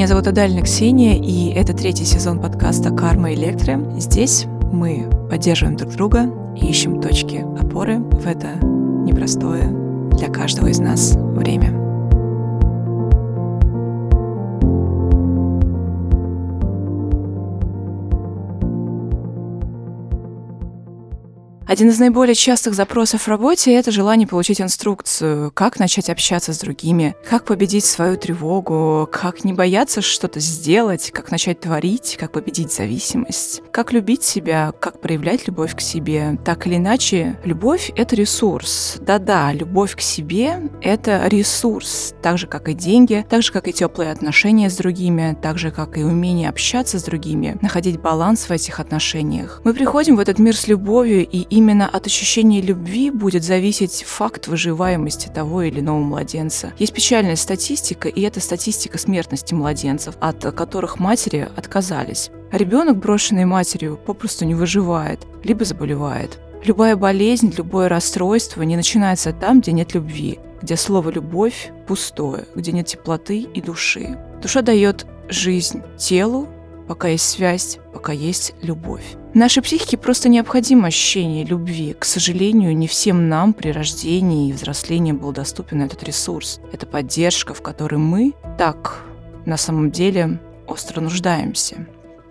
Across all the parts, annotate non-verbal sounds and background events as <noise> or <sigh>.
Меня зовут Адальна Ксения, и это третий сезон подкаста «Карма Электро». Здесь мы поддерживаем друг друга и ищем точки опоры в это непростое для каждого из нас время. Один из наиболее частых запросов в работе — это желание получить инструкцию, как начать общаться с другими, как победить свою тревогу, как не бояться что-то сделать, как начать творить, как победить зависимость, как любить себя, как проявлять любовь к себе. Так или иначе, любовь — это ресурс. Да-да, любовь к себе — это ресурс, так же, как и деньги, так же, как и теплые отношения с другими, так же, как и умение общаться с другими, находить баланс в этих отношениях. Мы приходим в этот мир с любовью, и именно от ощущения любви будет зависеть факт выживаемости того или иного младенца. Есть печальная статистика, и это статистика смертности младенцев, от которых матери отказались. Ребенок, брошенный матерью, попросту не выживает, либо заболевает. Любая болезнь, любое расстройство не начинается там, где нет любви, где слово «любовь» пустое, где нет теплоты и души. Душа дает жизнь телу, пока есть связь, пока есть любовь. Нашей психике просто необходимо ощущение любви. К сожалению, не всем нам при рождении и взрослении был доступен этот ресурс. Это поддержка, в которой мы так на самом деле остро нуждаемся.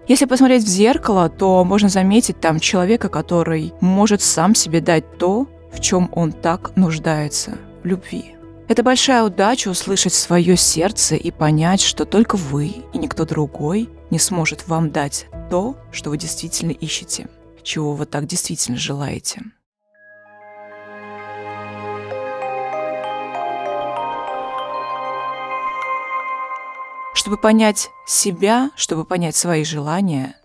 Если посмотреть в зеркало, то можно заметить там человека, который может сам себе дать то, в чем он так нуждается – в любви. Это большая удача услышать свое сердце и понять, что только вы и никто другой не сможет вам дать то, что вы действительно ищете, чего вы так действительно желаете. Чтобы понять себя, чтобы понять свои желания,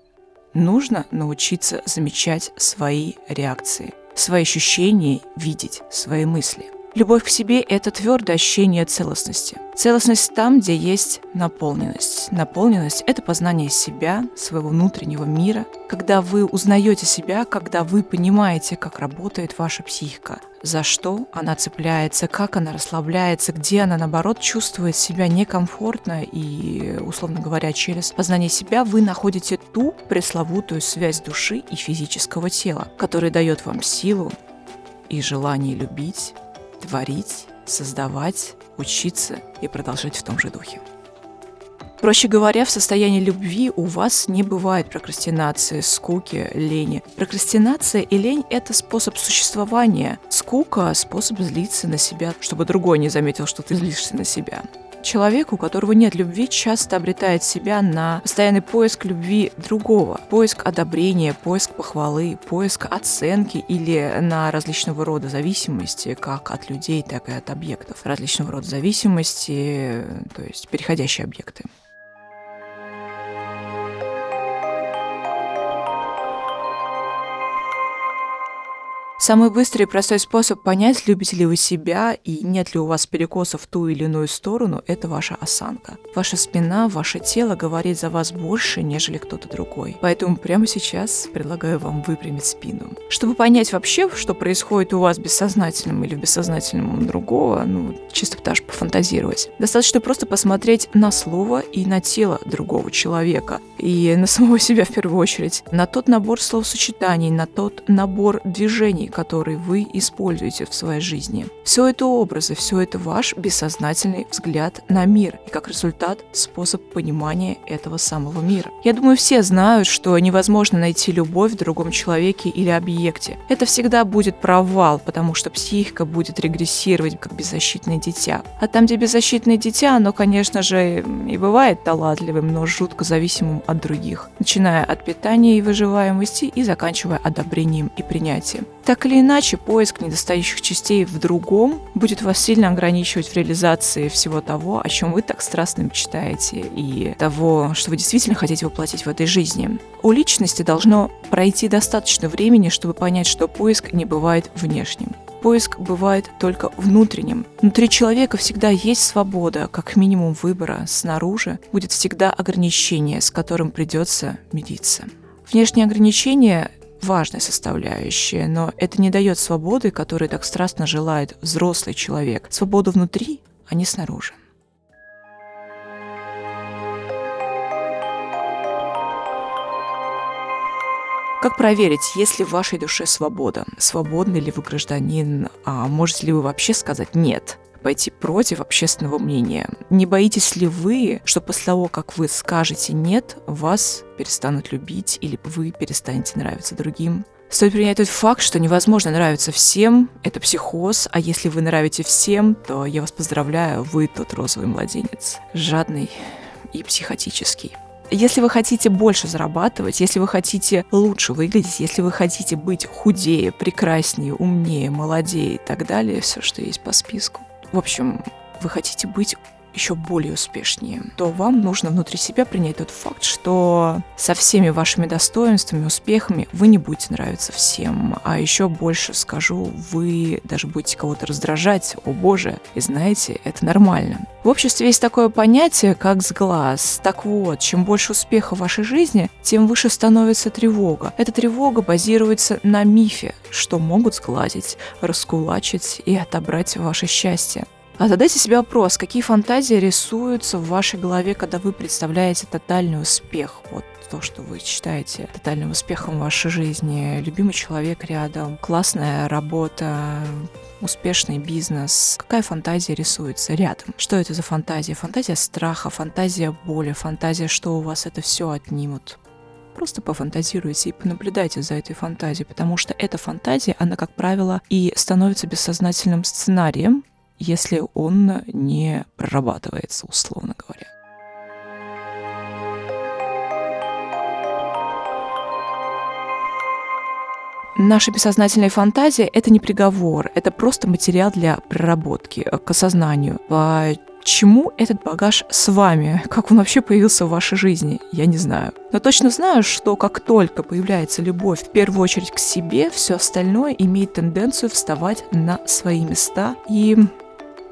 нужно научиться замечать свои реакции, свои ощущения, видеть свои мысли. Любовь к себе – это твердое ощущение целостности. Целостность там, где есть наполненность. Наполненность – это познание себя, своего внутреннего мира. Когда вы узнаете себя, когда вы понимаете, как работает ваша психика, за что она цепляется, как она расслабляется, где она, наоборот, чувствует себя некомфортно и, условно говоря, через познание себя вы находите ту пресловутую связь души и физического тела, которая дает вам силу и желание любить, творить, создавать, учиться и продолжать в том же духе. Проще говоря, в состоянии любви у вас не бывает прокрастинации, скуки, лени. Прокрастинация и лень – это способ существования. Скука – способ злиться на себя, чтобы другой не заметил, что ты злишься на себя. Человек, у которого нет любви, часто обретает себя на постоянный поиск любви другого, поиск одобрения, поиск похвалы, поиск оценки или на различного рода зависимости, как от людей, так и от объектов. Различного рода зависимости, то есть переходящие объекты. Самый быстрый и простой способ понять, любите ли вы себя и нет ли у вас перекосов в ту или иную сторону, это ваша осанка. Ваша спина, ваше тело говорит за вас больше, нежели кто-то другой. Поэтому прямо сейчас предлагаю вам выпрямить спину. Чтобы понять вообще, что происходит у вас бессознательным или в бессознательном другого, ну, чисто даже пофантазировать. Достаточно просто посмотреть на слово и на тело другого человека. И на самого себя в первую очередь. На тот набор словосочетаний, на тот набор движений, который вы используете в своей жизни. Все это образы, все это ваш бессознательный взгляд на мир и как результат способ понимания этого самого мира. Я думаю, все знают, что невозможно найти любовь в другом человеке или объекте. Это всегда будет провал, потому что психика будет регрессировать как беззащитное дитя. А там, где беззащитное дитя, оно, конечно же, и бывает талантливым, но жутко зависимым от других, начиная от питания и выживаемости и заканчивая одобрением и принятием. Так или иначе, поиск недостающих частей в другом будет вас сильно ограничивать в реализации всего того, о чем вы так страстно мечтаете, и того, что вы действительно хотите воплотить в этой жизни. У личности должно пройти достаточно времени, чтобы понять, что поиск не бывает внешним поиск бывает только внутренним. Внутри человека всегда есть свобода, как минимум выбора. Снаружи будет всегда ограничение, с которым придется мириться. Внешние ограничения важная составляющая, но это не дает свободы, которой так страстно желает взрослый человек. Свободу внутри, а не снаружи. Как проверить, есть ли в вашей душе свобода? Свободный ли вы гражданин? А можете ли вы вообще сказать «нет»? пойти против общественного мнения? Не боитесь ли вы, что после того, как вы скажете «нет», вас перестанут любить или вы перестанете нравиться другим? Стоит принять тот факт, что невозможно нравиться всем, это психоз, а если вы нравите всем, то я вас поздравляю, вы тот розовый младенец, жадный и психотический. Если вы хотите больше зарабатывать, если вы хотите лучше выглядеть, если вы хотите быть худее, прекраснее, умнее, молодее и так далее, все, что есть по списку. В общем, вы хотите быть еще более успешнее, то вам нужно внутри себя принять тот факт, что со всеми вашими достоинствами, успехами вы не будете нравиться всем. А еще больше скажу, вы даже будете кого-то раздражать, о боже, и знаете, это нормально. В обществе есть такое понятие, как сглаз. Так вот, чем больше успеха в вашей жизни, тем выше становится тревога. Эта тревога базируется на мифе, что могут сглазить, раскулачить и отобрать ваше счастье. А задайте себе вопрос, какие фантазии рисуются в вашей голове, когда вы представляете тотальный успех? Вот то, что вы считаете тотальным успехом в вашей жизни. Любимый человек рядом, классная работа, успешный бизнес. Какая фантазия рисуется рядом? Что это за фантазия? Фантазия страха, фантазия боли, фантазия, что у вас это все отнимут. Просто пофантазируйте и понаблюдайте за этой фантазией, потому что эта фантазия, она, как правило, и становится бессознательным сценарием, если он не прорабатывается, условно говоря. Наша бессознательная фантазия — это не приговор, это просто материал для проработки к осознанию. Почему этот багаж с вами? Как он вообще появился в вашей жизни? Я не знаю. Но точно знаю, что как только появляется любовь в первую очередь к себе, все остальное имеет тенденцию вставать на свои места и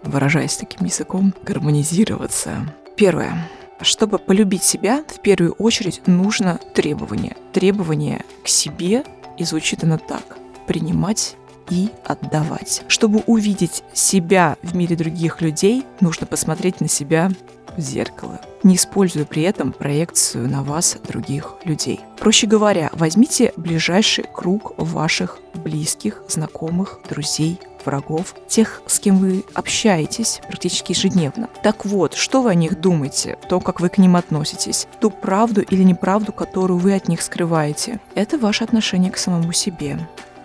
выражаясь таким языком, гармонизироваться. Первое. Чтобы полюбить себя, в первую очередь нужно требование. Требование к себе, и звучит оно так. Принимать и отдавать. Чтобы увидеть себя в мире других людей, нужно посмотреть на себя в зеркало, не используя при этом проекцию на вас других людей. Проще говоря, возьмите ближайший круг ваших близких, знакомых, друзей, врагов, тех, с кем вы общаетесь практически ежедневно. Так вот, что вы о них думаете, то, как вы к ним относитесь, ту правду или неправду, которую вы от них скрываете, это ваше отношение к самому себе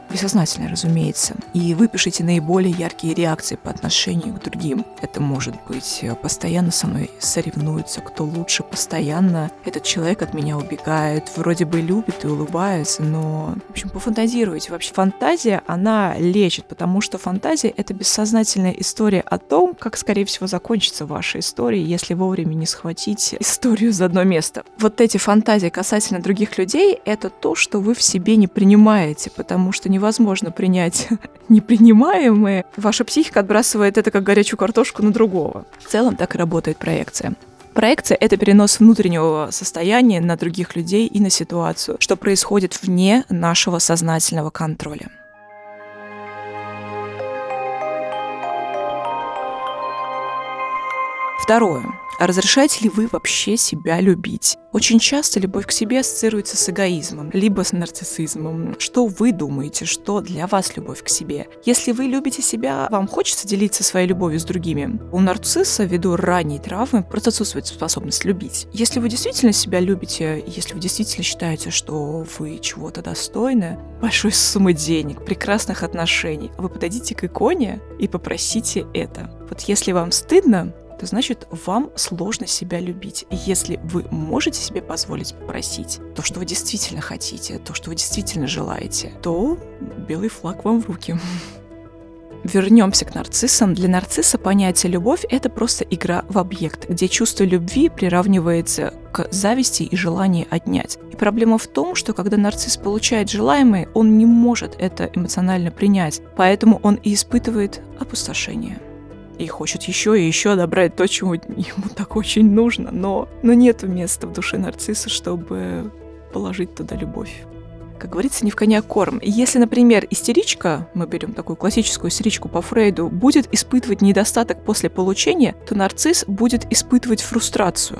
бессознательно, разумеется. И выпишите наиболее яркие реакции по отношению к другим. Это может быть э, постоянно со мной соревнуется, кто лучше постоянно. Этот человек от меня убегает, вроде бы любит и улыбается, но, в общем, пофантазируйте. Вообще фантазия, она лечит, потому что фантазия — это бессознательная история о том, как, скорее всего, закончится ваша история, если вовремя не схватить <laughs> историю за одно место. Вот эти фантазии касательно других людей — это то, что вы в себе не принимаете, потому что не невозможно принять <laughs> непринимаемое, ваша психика отбрасывает это как горячую картошку на другого. В целом так и работает проекция. Проекция — это перенос внутреннего состояния на других людей и на ситуацию, что происходит вне нашего сознательного контроля. Второе. А разрешаете ли вы вообще себя любить? Очень часто любовь к себе ассоциируется с эгоизмом, либо с нарциссизмом. Что вы думаете, что для вас любовь к себе? Если вы любите себя, вам хочется делиться своей любовью с другими? У нарцисса, ввиду ранней травмы, просто отсутствует способность любить. Если вы действительно себя любите, если вы действительно считаете, что вы чего-то достойны, большой суммы денег, прекрасных отношений, вы подойдите к иконе и попросите это. Вот если вам стыдно, то значит вам сложно себя любить. Если вы можете себе позволить попросить то, что вы действительно хотите, то, что вы действительно желаете, то белый флаг вам в руки. <laughs> Вернемся к нарциссам. Для нарцисса понятие любовь — это просто игра в объект, где чувство любви приравнивается к зависти и желанию отнять. И проблема в том, что когда нарцисс получает желаемое, он не может это эмоционально принять, поэтому он и испытывает опустошение и хочет еще и еще добрать то, чего ему <laughs> так очень нужно, но, но нет места в душе нарцисса, чтобы положить туда любовь. Как говорится, не в коня корм. Если, например, истеричка, мы берем такую классическую истеричку по Фрейду, будет испытывать недостаток после получения, то нарцисс будет испытывать фрустрацию.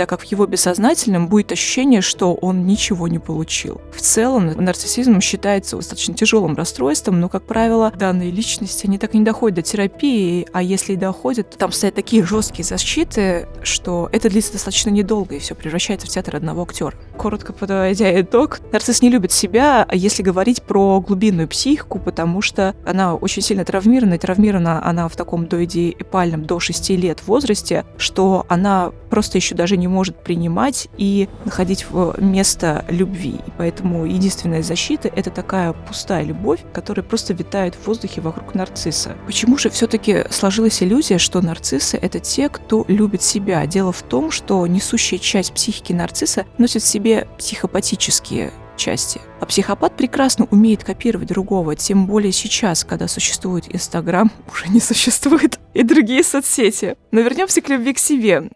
Так как в его бессознательном будет ощущение, что он ничего не получил. В целом, нарциссизм считается достаточно тяжелым расстройством, но, как правило, данные личности, они так и не доходят до терапии, а если и доходят, там стоят такие жесткие защиты, что это длится достаточно недолго, и все превращается в театр одного актера. Коротко подводя итог, нарцисс не любит себя, если говорить про глубинную психику, потому что она очень сильно травмирована, и травмирована она в таком доидеепальном до 6 лет возрасте, что она просто еще даже не может принимать и находить место любви. И поэтому единственная защита — это такая пустая любовь, которая просто витает в воздухе вокруг нарцисса. Почему же все-таки сложилась иллюзия, что нарциссы — это те, кто любит себя? Дело в том, что несущая часть психики нарцисса носит в себе психопатические части. А психопат прекрасно умеет копировать другого, тем более сейчас, когда существует Инстаграм, <laughs> уже не существует, и другие соцсети. Но вернемся к любви к себе.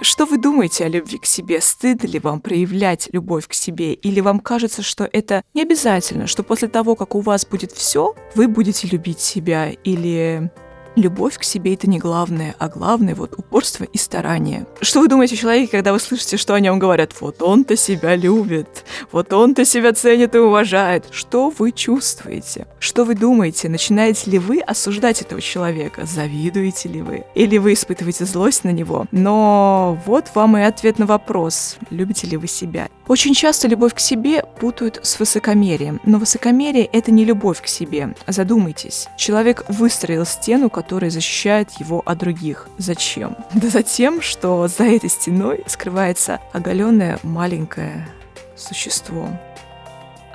Что вы думаете о любви к себе? Стыдно ли вам проявлять любовь к себе? Или вам кажется, что это не обязательно, что после того, как у вас будет все, вы будете любить себя? Или Любовь к себе это не главное, а главное вот упорство и старание. Что вы думаете о человеке, когда вы слышите, что о нем говорят? Вот он-то себя любит, вот он-то себя ценит и уважает. Что вы чувствуете? Что вы думаете? Начинаете ли вы осуждать этого человека? Завидуете ли вы? Или вы испытываете злость на него? Но вот вам и ответ на вопрос, любите ли вы себя. Очень часто любовь к себе путают с высокомерием, но высокомерие — это не любовь к себе. Задумайтесь. Человек выстроил стену, которая защищает его от других. Зачем? <laughs> Да за тем, что за этой стеной скрывается оголенное маленькое существо.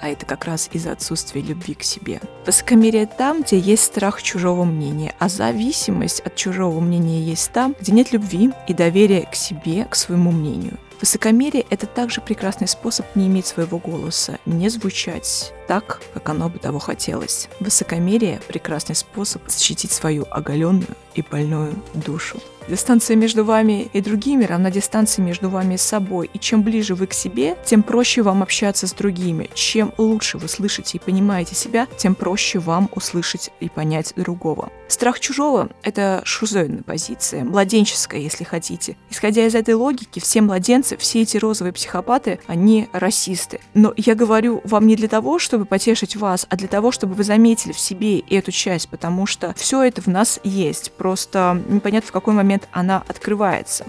А это как раз из-за отсутствия любви к себе. Высокомерие там, где есть страх чужого мнения, а зависимость от чужого мнения есть там, где нет любви и доверия к себе, к своему мнению. Высокомерие — это также прекрасный способ не иметь своего голоса, не звучать так, как оно бы того хотелось. Высокомерие — прекрасный способ защитить свою оголенную и больную душу. Дистанция между вами и другими равна дистанции между вами и собой. И чем ближе вы к себе, тем проще вам общаться с другими. Чем лучше вы слышите и понимаете себя, тем проще вам услышать и понять другого. Страх чужого — это шузойная позиция, младенческая, если хотите. Исходя из этой логики, все младенцы, все эти розовые психопаты, они расисты. Но я говорю вам не для того, чтобы потешить вас, а для того, чтобы вы заметили в себе эту часть, потому что все это в нас есть. Просто непонятно в какой момент она открывается.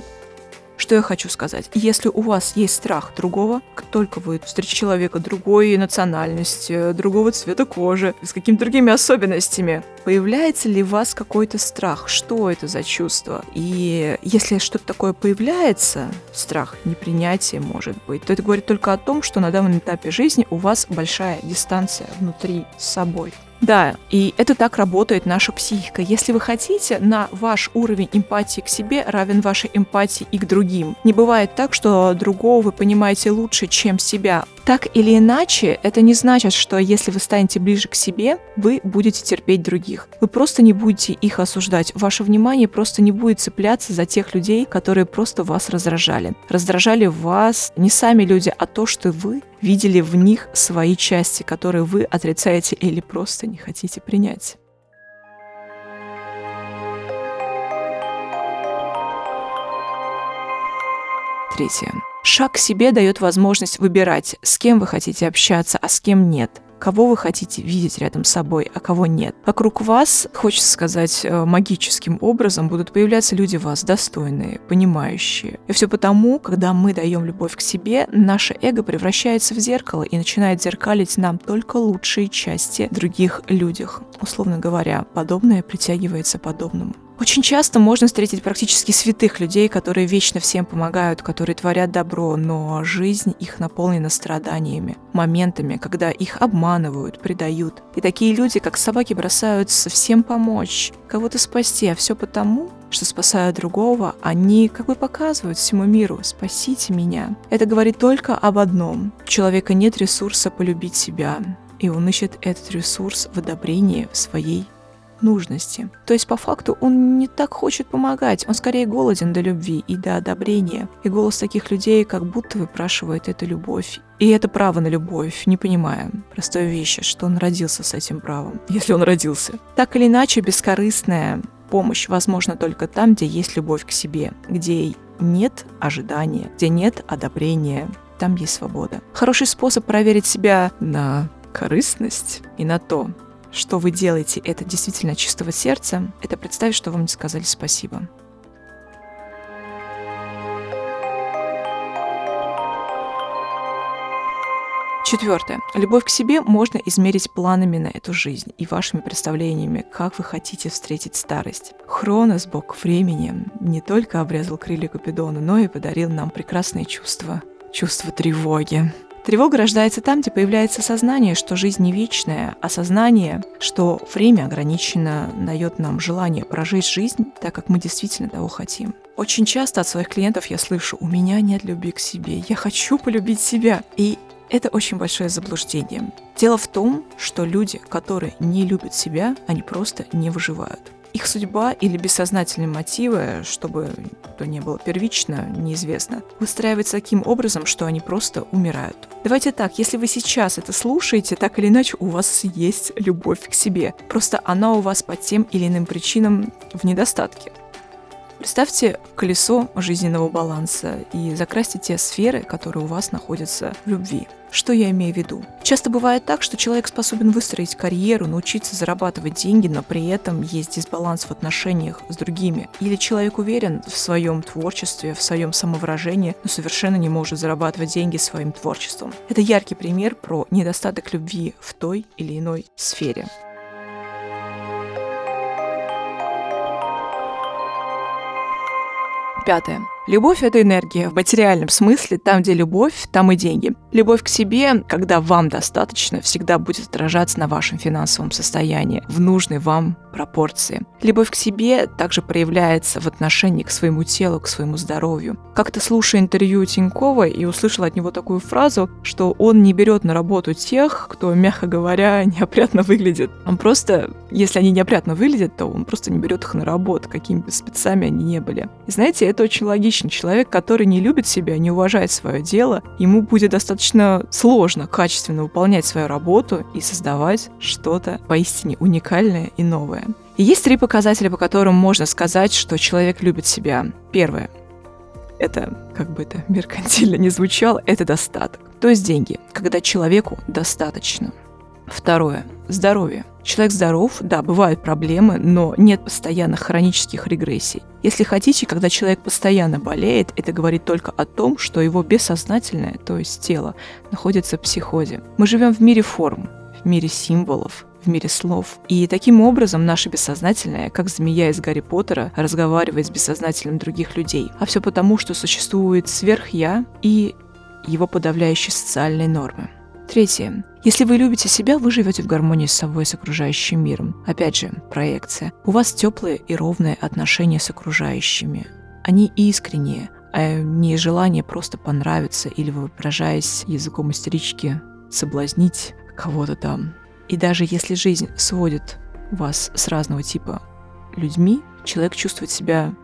Что я хочу сказать? Если у вас есть страх другого, как только вы встретите человека другой национальности, другого цвета кожи, с какими-то другими особенностями, появляется ли у вас какой-то страх? Что это за чувство? И если что-то такое появляется, страх, непринятие, может быть, то это говорит только о том, что на данном этапе жизни у вас большая дистанция внутри с собой. Да, и это так работает наша психика. Если вы хотите, на ваш уровень эмпатии к себе равен вашей эмпатии и к другим. Не бывает так, что другого вы понимаете лучше, чем себя. Так или иначе, это не значит, что если вы станете ближе к себе, вы будете терпеть других. Вы просто не будете их осуждать. Ваше внимание просто не будет цепляться за тех людей, которые просто вас раздражали. Раздражали вас не сами люди, а то, что вы видели в них свои части, которые вы отрицаете или просто не хотите принять. Третье. Шаг к себе дает возможность выбирать, с кем вы хотите общаться, а с кем нет кого вы хотите видеть рядом с собой, а кого нет. Вокруг вас, хочется сказать, э, магическим образом будут появляться люди вас достойные, понимающие. И все потому, когда мы даем любовь к себе, наше эго превращается в зеркало и начинает зеркалить нам только лучшие части других людях. Условно говоря, подобное притягивается подобному. Очень часто можно встретить практически святых людей, которые вечно всем помогают, которые творят добро, но жизнь их наполнена страданиями, моментами, когда их обманывают, предают. И такие люди, как собаки, бросаются всем помочь, кого-то спасти, а все потому, что спасая другого, они как бы показывают всему миру «спасите меня». Это говорит только об одном. У человека нет ресурса полюбить себя, и он ищет этот ресурс в одобрении в своей нужности. То есть, по факту, он не так хочет помогать, он скорее голоден до любви и до одобрения. И голос таких людей как будто выпрашивает эту любовь. И это право на любовь, не понимая простой вещи, что он родился с этим правом, <laughs> если он родился. Так или иначе, бескорыстная помощь возможна только там, где есть любовь к себе, где нет ожидания, где нет одобрения, там есть свобода. Хороший способ проверить себя на корыстность и на то, что вы делаете это действительно чистого сердца, это представить, что вам не сказали спасибо. Четвертое. Любовь к себе можно измерить планами на эту жизнь и вашими представлениями, как вы хотите встретить старость. Хронос, бог времени, не только обрезал крылья Купидона, но и подарил нам прекрасные чувства. Чувство тревоги. Тревога рождается там, где появляется сознание, что жизнь не вечная, а сознание, что время ограничено, дает нам желание прожить жизнь так, как мы действительно того хотим. Очень часто от своих клиентов я слышу, у меня нет любви к себе, я хочу полюбить себя. И это очень большое заблуждение. Дело в том, что люди, которые не любят себя, они просто не выживают. Их судьба или бессознательные мотивы, чтобы то не было первично, неизвестно, выстраивается таким образом, что они просто умирают. Давайте так, если вы сейчас это слушаете, так или иначе у вас есть любовь к себе. Просто она у вас по тем или иным причинам в недостатке. Представьте колесо жизненного баланса и закрасьте те сферы, которые у вас находятся в любви. Что я имею в виду? Часто бывает так, что человек способен выстроить карьеру, научиться зарабатывать деньги, но при этом есть дисбаланс в отношениях с другими. Или человек уверен в своем творчестве, в своем самовыражении, но совершенно не может зарабатывать деньги своим творчеством. Это яркий пример про недостаток любви в той или иной сфере. Пятое. Любовь — это энергия в материальном смысле. Там, где любовь, там и деньги. Любовь к себе, когда вам достаточно, всегда будет отражаться на вашем финансовом состоянии в нужной вам пропорции. Любовь к себе также проявляется в отношении к своему телу, к своему здоровью. Как-то слушая интервью Тинькова и услышала от него такую фразу, что он не берет на работу тех, кто, мягко говоря, <laughs> неопрятно выглядит. Он просто, если они неопрятно выглядят, то он просто не берет их на работу, какими бы спецами они не были. И знаете, это очень логично. Человек, который не любит себя, не уважает свое дело, ему будет достаточно сложно качественно выполнять свою работу и создавать что-то поистине уникальное и новое. И есть три показателя, по которым можно сказать, что человек любит себя. Первое это, как бы это <laughs> меркантильно не звучало, это достаток. То есть деньги, когда человеку достаточно. Второе. Здоровье. Человек здоров, да, бывают проблемы, но нет постоянных хронических регрессий. Если хотите, когда человек постоянно болеет, это говорит только о том, что его бессознательное, то есть тело, находится в психозе. Мы живем в мире форм, в мире символов, в мире слов. И таким образом наше бессознательное, как змея из Гарри Поттера, разговаривает с бессознательным других людей. А все потому, что существует сверх-я и его подавляющие социальные нормы. Третье. Если вы любите себя, вы живете в гармонии с собой и с окружающим миром. Опять же, проекция. У вас теплые и ровные отношения с окружающими. Они искренние, а не желание просто понравиться или, выражаясь языком истерички, соблазнить кого-то там. И даже если жизнь сводит вас с разного типа людьми, человек чувствует себя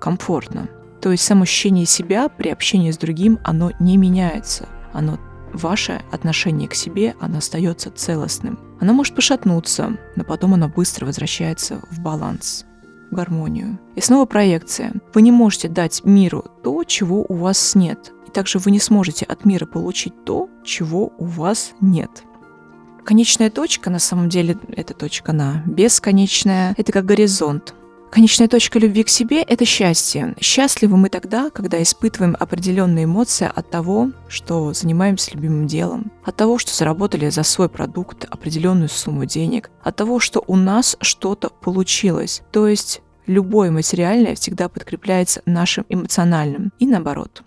комфортно. То есть самоощущение себя при общении с другим, оно не меняется. Оно ваше отношение к себе, оно остается целостным. Оно может пошатнуться, но потом оно быстро возвращается в баланс, в гармонию. И снова проекция. Вы не можете дать миру то, чего у вас нет. И также вы не сможете от мира получить то, чего у вас нет. Конечная точка, на самом деле, это точка на бесконечная, это как горизонт. Конечная точка любви к себе – это счастье. Счастливы мы тогда, когда испытываем определенные эмоции от того, что занимаемся любимым делом, от того, что заработали за свой продукт определенную сумму денег, от того, что у нас что-то получилось. То есть любое материальное всегда подкрепляется нашим эмоциональным и наоборот.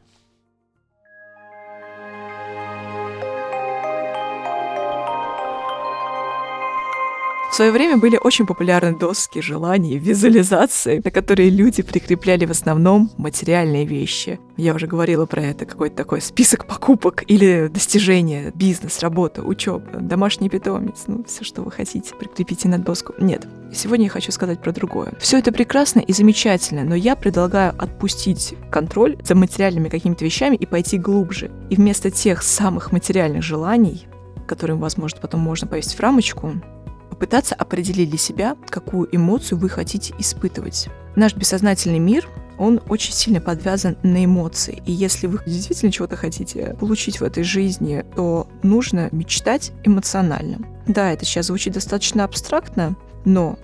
В свое время были очень популярны доски желаний, визуализации, на которые люди прикрепляли в основном материальные вещи. Я уже говорила про это, какой-то такой список покупок или достижения, бизнес, работа, учеба, домашний питомец, ну, все, что вы хотите, прикрепите на доску. Нет, сегодня я хочу сказать про другое. Все это прекрасно и замечательно, но я предлагаю отпустить контроль за материальными какими-то вещами и пойти глубже. И вместо тех самых материальных желаний, которым, возможно, потом можно повесить в рамочку, попытаться определить для себя, какую эмоцию вы хотите испытывать. Наш бессознательный мир он очень сильно подвязан на эмоции. И если вы действительно чего-то хотите получить в этой жизни, то нужно мечтать эмоционально. Да, это сейчас звучит достаточно абстрактно, но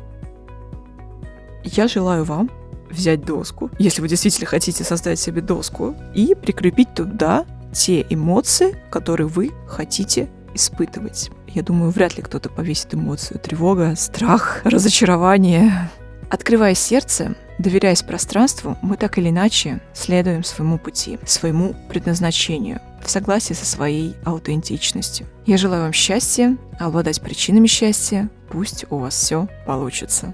я желаю вам взять доску, если вы действительно хотите создать себе доску, и прикрепить туда те эмоции, которые вы хотите испытывать. Я думаю, вряд ли кто-то повесит эмоцию тревога, страх, разочарование. Открывая сердце, доверяясь пространству, мы так или иначе следуем своему пути, своему предназначению, в согласии со своей аутентичностью. Я желаю вам счастья, обладать причинами счастья. Пусть у вас все получится.